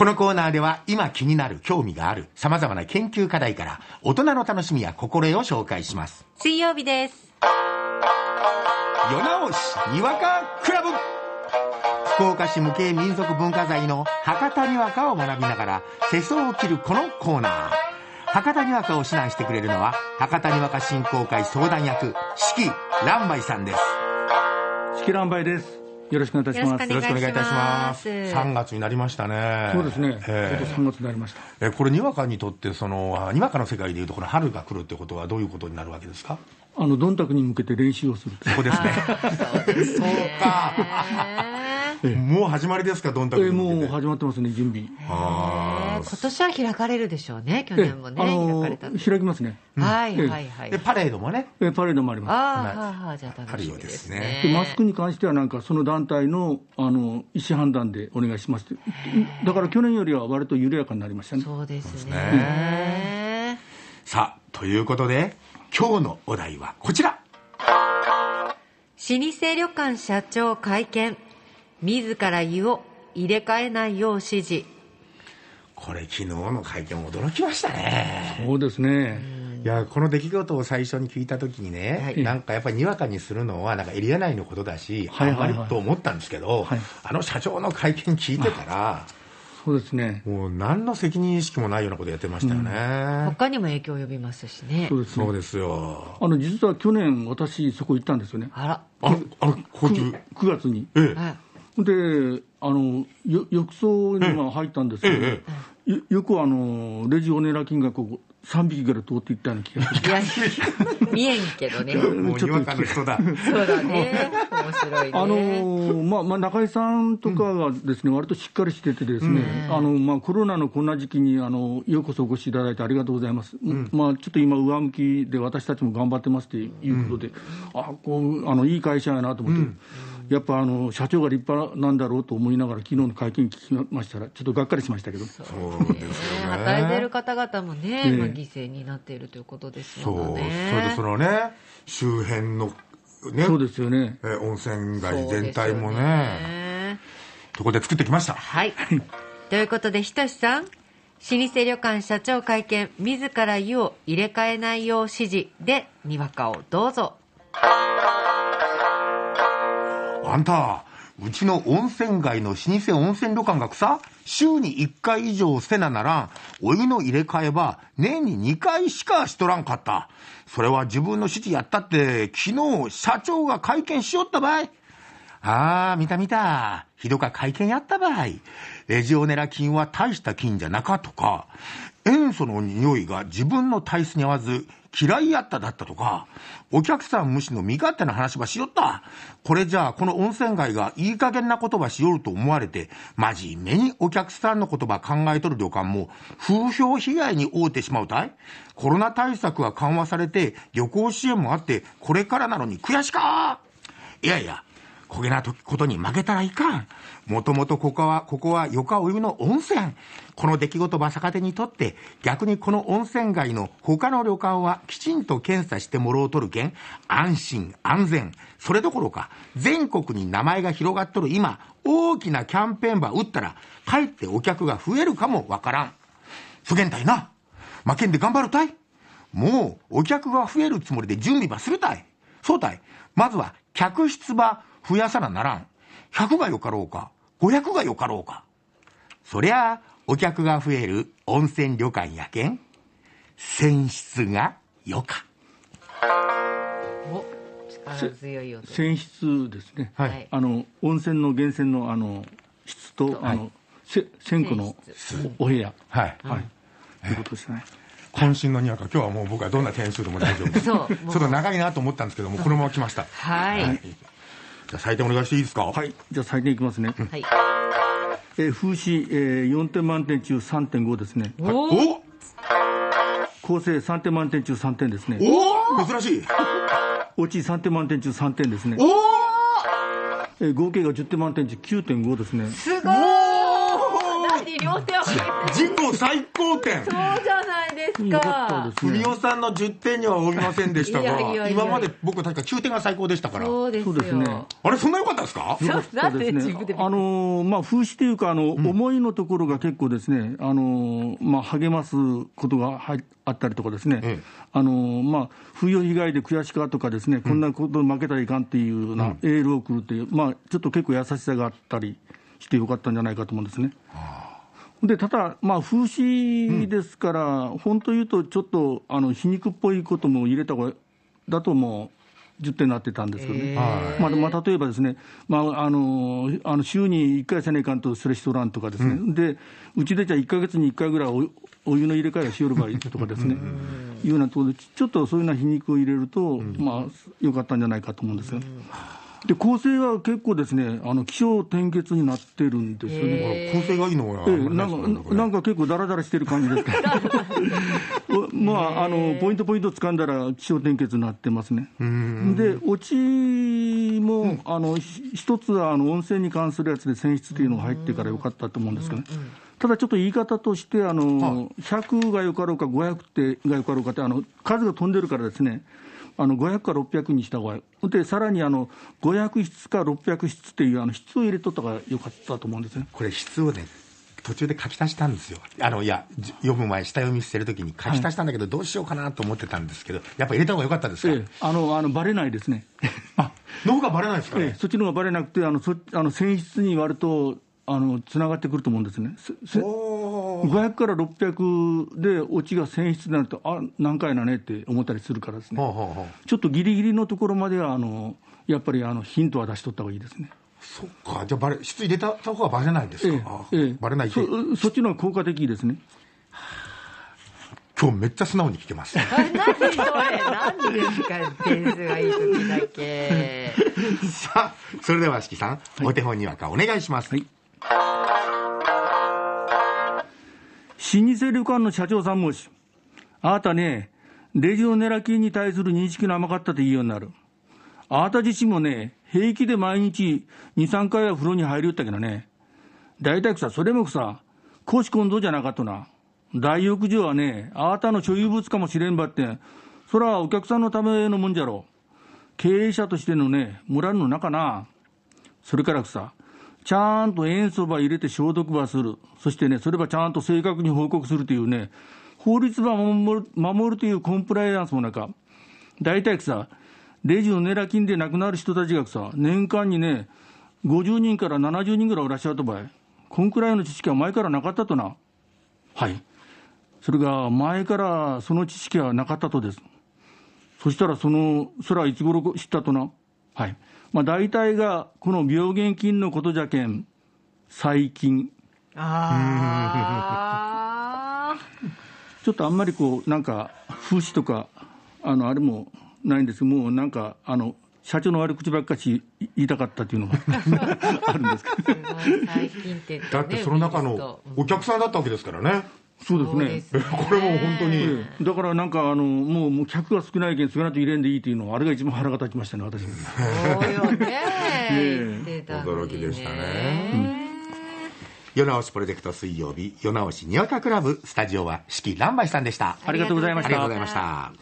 このコーナーでは今気になる興味がある様々な研究課題から大人の楽しみや心得を紹介します。水曜日です。夜直しにわかクラブ福岡市無形民族文化財の博多にわかを学びながら世相を切るこのコーナー。博多にわかを指南してくれるのは博多にわか振興会相談役四季蘭梅さんです。四季蘭梅です。よろしくお願いいたします。よろしくお願いいたします3月になりましたね。そうですね。え今年3月になりました。ええこれにわかにとってそのあにわかの世界でいうとこの春が来るってことはどういうことになるわけですか？あの、どんたくに向けて練習をする。そこですね。そうか。ねもう始まりですかどんたくもう始まってますね、準備。あ今年は開かれるでしょうね、去え年もね、開かれた。開きますね。はいええはいはいで。パレードもね。えーパレードもありまああ、はあはあ、じゃあ楽しみですね。マスクに関しては、なんかその団体のあの意思判断でお願いしますってだから去年よりは割と緩やかになりましたね。そうですねね。さあということで今日のお題はこちら。老舗旅館社長会見。自ら湯を入れ替えないよう指示。これ昨日の会見驚きましたね。そうですね。いやこの出来事を最初に聞いたときにね、はいなんかやっぱりにわかにするのはなんかエリア内のことだし、はいはいはいあんまりと思ったんですけど、はいあの社長の会見聞いてたら、そうですね。もう何の責任意識もないようなことやってましたよね。他にも影響を及びますしねそ。うですね。そうですよ。あの実は去年私そこ行ったんですよね。あら。あの、あの、高級。9月に。ええ。はいであのよ浴槽には入ったんですけど、えよよくあのレジオネラ金額を3匹ぐらい通っていったような気がする見えんけどね。もうにわかの人だ。そうだね。面白いね。あのまあまあ、中井さんとかがですね、割としっかりしててですね、あのまあ、コロナのこんな時期にあのようこそお越しいただいてありがとうございます、まあ、ちょっと今、上向きで私たちも頑張ってますということで、あこうあのいい会社やなと思って、やっぱあの社長が立派なんだろうと思いながら、昨日の会見聞きましたら、ちょっとがっかりしましたけど、そうですよね。働いている方々もね、ええまあ、犠牲になっているということですそう。そもんね。れでそのね、周辺の、ね、そうですよね。え温泉街全体もね、ねとこで作ってきました。はい。ということで、ひとしさん、老舗旅館社長会見、自ら湯を入れ替えないよう指示で、にわかをどうぞ。あんた、うちの温泉街の老舗温泉旅館がさ、週に1回以上せななら、お湯の入れ替えば年に2回しかしとらんかった。それは自分の指示やったって、昨日社長が会見しよったばい。ああ、見た見た。ひどか会見やったばい。レジオネラ菌は大した菌じゃなかとか、塩素の匂いが自分の体質に合わず嫌いやっただったとか、お客さん無視の身勝手な話ばしよった。これじゃあ、この温泉街がいい加減な言葉しよると思われて、真面目にお客さんの言葉考えとる旅館も、風評被害に遭うてしまうたい？コロナ対策は緩和されて、旅行支援もあって、これからなのに悔しかいやいや、焦げなことに負けたらいかん。もともとここは、ここはよかお湯の温泉。この出来事ば逆手にとって、逆にこの温泉街の他の旅館はきちんと検査してもろうとるけん、安心、安全。それどころか、全国に名前が広がっとる今、大きなキャンペーンば打ったら、かえってお客が増えるかもわからん。そげんたいな。負けんで頑張るたい。もう、お客が増えるつもりで準備ばするたい。そうたい。まずは、客室ば増やさなならん。100がよかろうか、500がよかろうか。そりゃあ、お客が増える温泉旅館やけん、泉質がよか。お、力強い音。泉質ですね、はいあの温泉の源泉のあの質と、あのせ線香の泉お部屋、はい。はい、ということですね。渾身のにわか、今日はもう僕はどんな点数でも大丈夫です。そうちょっと長いなと思ったんですけども、このまま来ました。はい。はい。じゃあ採点お願いしていいですか？はい、じゃあ採点いきますね。えー風刺、えー、4点満点中3.5ですね。おおお構成3点満点中3点ですね。お珍しい。落ち3点満点中3点ですね。おえー合計が10点満点中9.5ですね。すごーい。何両手を挙げて。自己最高点。そうじゃないですよかったかですね。文雄さんの10点には及びませんでしたいやいやいが、や。今まで僕確か9点が最高でしたから。そうですね。あれ、そんな良かったですか？そうで自分であのまあ、風刺というかあの、思いのところが結構ですね、あのまあ、励ますことが入あったりとかですね、ええ。あのまあ、風評被害で悔しかとかですね、こんなこと負けたらいかんっていうようなエールを送るという、まあ、ちょっと結構優しさがあったりしてよかったんじゃないかと思うんですね。でただ、まあ、風刺ですから、本当言うと、ちょっとあの皮肉っぽいことも入れた方がだともう10点になってたんですけどね。まあ、まあ、例えばですね、まあ、あのあの週に1回せないかんとする人らんとかですね、でうちでじゃあ1か月に1回ぐらいおお湯の入れ替えをしよる場合とかですね、いうようなところで、ちょっとそういうような皮肉を入れると、まあ、よかったんじゃないかと思うんですよ。で構成は結構ですね、あの気象転結になってるんですよね。構成がいいのが、ええ、なんかなんか結構だらだらしてる感じですけど、まあ、あのポイントポイント掴んだら気象転結になってますね。で、オチも、あのひ一つはあの温泉に関するやつで選出っていうのが入ってからよかったと思うんですけど、ただちょっと言い方として、あの100がよかろうか、500ってがよかろうかって、あの数が飛んでるからですね。あの500か600にした方がいい、でさらにあの500筆か600筆っていうあの筆を入れとった方がよかったと思うんですね。これ、質をね、途中で書き足したんですよ。あの、いや、じ読む前、下読みしてるときに書き足したんだけど、どうしようかなと思ってたんですけど、やっぱ入れた方が良かったですか、ええ、あのあのバレないですね。あ、の方がバレないですかね？ええ、そっちの方がバレなくて、あのそあの選出に割るとあのつながってくると思うんですね。せせおー500から600でオチが選出になると、あ何回なね？って思ったりするからですね、ちょっとギリギリのところまでは、あのやっぱりあのヒントは出しとった方がいいですね。そっか、じゃあバレ、質入れた方がバレないんですか、ええバレないそ、そっちの方が効果的ですね。今日めっちゃ素直に聞けます。何それ何ですか点数がいい時だけ。さあ、それでは、四季さん、お手本にわかお願いします。はい老舗旅館の社長さんもし、あなたね、レジオネラ菌に対する認識の甘かったと言うようになる。あなた自身もね、平気で毎日2、3回は風呂に入りよったけどね、大体さ、それもさ、公私混同じゃなかったな。大浴場はね、あなたの所有物かもしれんばって、そらお客さんのためのもんじゃろ。経営者としてのね、モラルの中な。それからさ、ちゃんと塩素ば入れて消毒ばする。そしてね、そればちゃんと正確に報告するというね、法律ば守る守るというコンプライアンスもなか、大体さ、レジのネラ金で亡くなる人たちがさ、年間にね、50人から70人ぐらいいらっしゃった場合、こんくらいの知識は前からなかったとな。はい。それが前からその知識はなかったとです。そしたらその、それはいつ頃知ったとな。はい。まあ大体がこの病原菌のことじゃけん、細菌。あ ちょっとあんまりこう、なんか、風刺とか、あの、あれもないんですけど、もうなんか、あの、社長の悪口ばっかし言いたかったっていうのが あるんですけど。ねだってその中のお客さんだったわけですからね。そうですね。これもう本当に。ええ。だからなんかあのもうもう客が少ないけん少ないと入れんでいいっていうのはあれが一番腹が立ちましたね私。もそうよ ね。驚きでしたね。夜直しプロジェクト水曜日、夜直しにわかクラブ、スタジオは四季乱梅さんでした。ありがとうございました。ありがとうございました。